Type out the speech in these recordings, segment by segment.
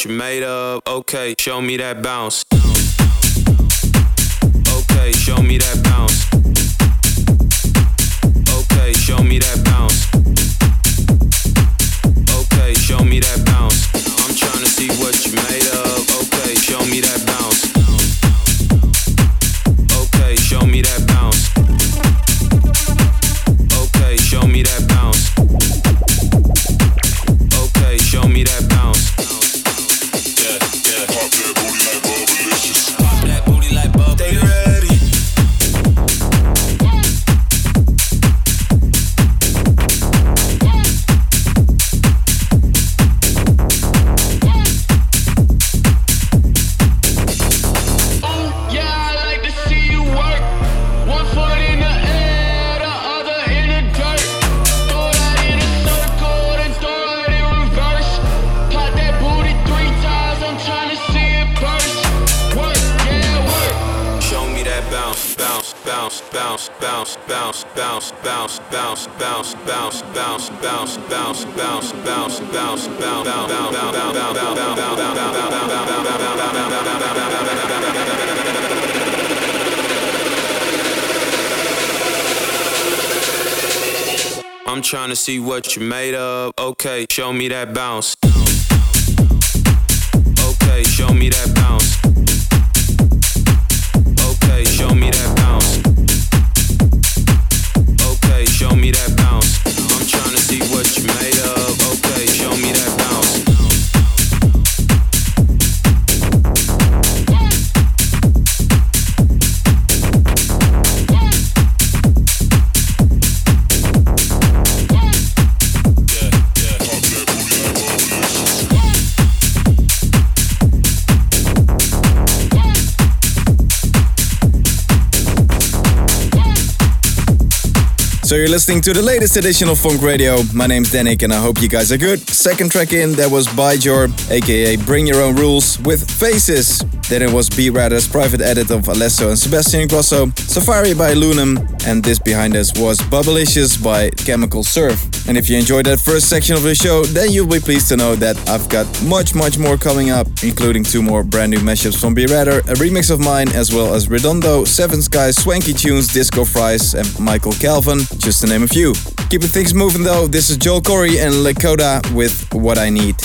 What you're made of. Okay, show me that bounce. See what you're made of. Okay, show me that bounce. Listening to the latest edition of Funk Radio. My name's Danik and I hope you guys are good. Second track in, that was Bajor, aka Bring Your Own Rules with Faces. Then it was B Radder's private edit of Alesso and Sebastian Ingrosso, Safari by Lunum, and this behind us was Bubblicious by Chemical Surf. And if you enjoyed that first section of the show, then you'll be pleased to know that I've got much, much more coming up, including two more brand new mashups from B Radder, a remix of mine, as well as Redondo, Seven Skies, Swanky Tunes, Disco Fries, and Michael Calfan, just to name a few. Keeping things moving though, this is Joel Corry and Lakota with What I Need.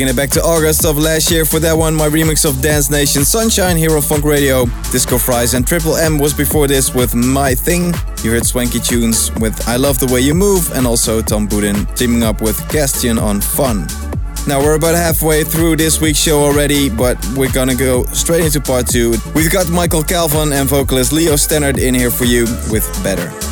Taking it back to August of last year for that one, my remix of Dance Nation Sunshine here on Funk Radio. Disco Fries and Triple M was before this with My Thing. You heard Swanky Tunes with I Love the Way You Move and also Tom Budin teaming up with Gastion on Fun. Now we're about halfway through this week's show already, but we're gonna go straight into part two. We've got Michael Calfan and vocalist Leo Stannard in here for you with Better.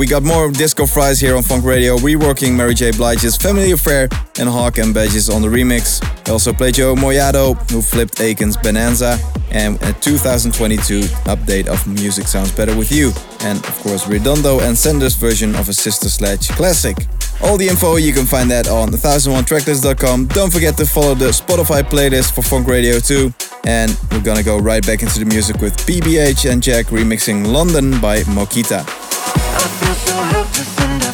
We got more disco fries here on Funk Radio, reworking Mary J. Blige's Family Affair and Hawk and Badges on the remix. We also played Joe Moyado, who flipped Aken's Bonanza, and a 2022 update of Music Sounds Better With You, and of course Redondo and Sender's version of a Sister Sledge classic. All the info you can find that on 1001tracklist.com. Don't forget to follow the Spotify playlist for Funk Radio too. And we're gonna go right back into the music with BBH and Jack remixing London by Mokita. Sexy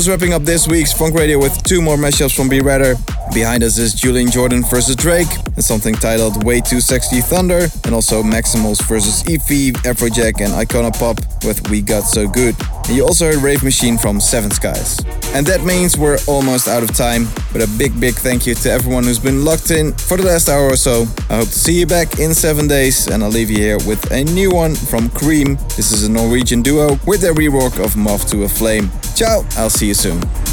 Almost wrapping up this week's Funk Radio with two more mashups from B Radar. Behind us is Julian Jordan versus Drake, and something titled Way Too Sexy Thunder, and also Maximals versus Efi, Afrojack, and Icona Pop with We Got So Good. And you also heard Rave Machine from Seven Skies. And that means we're almost out of time, but a big, big thank you to everyone who's been locked in for the last hour or so. I hope to see you back in seven days, and I'll leave you here with a new one from Cream. This is a Norwegian duo with their rework of Moth to a Flame. Ciao, I'll see you soon.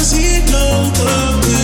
Cause he knows the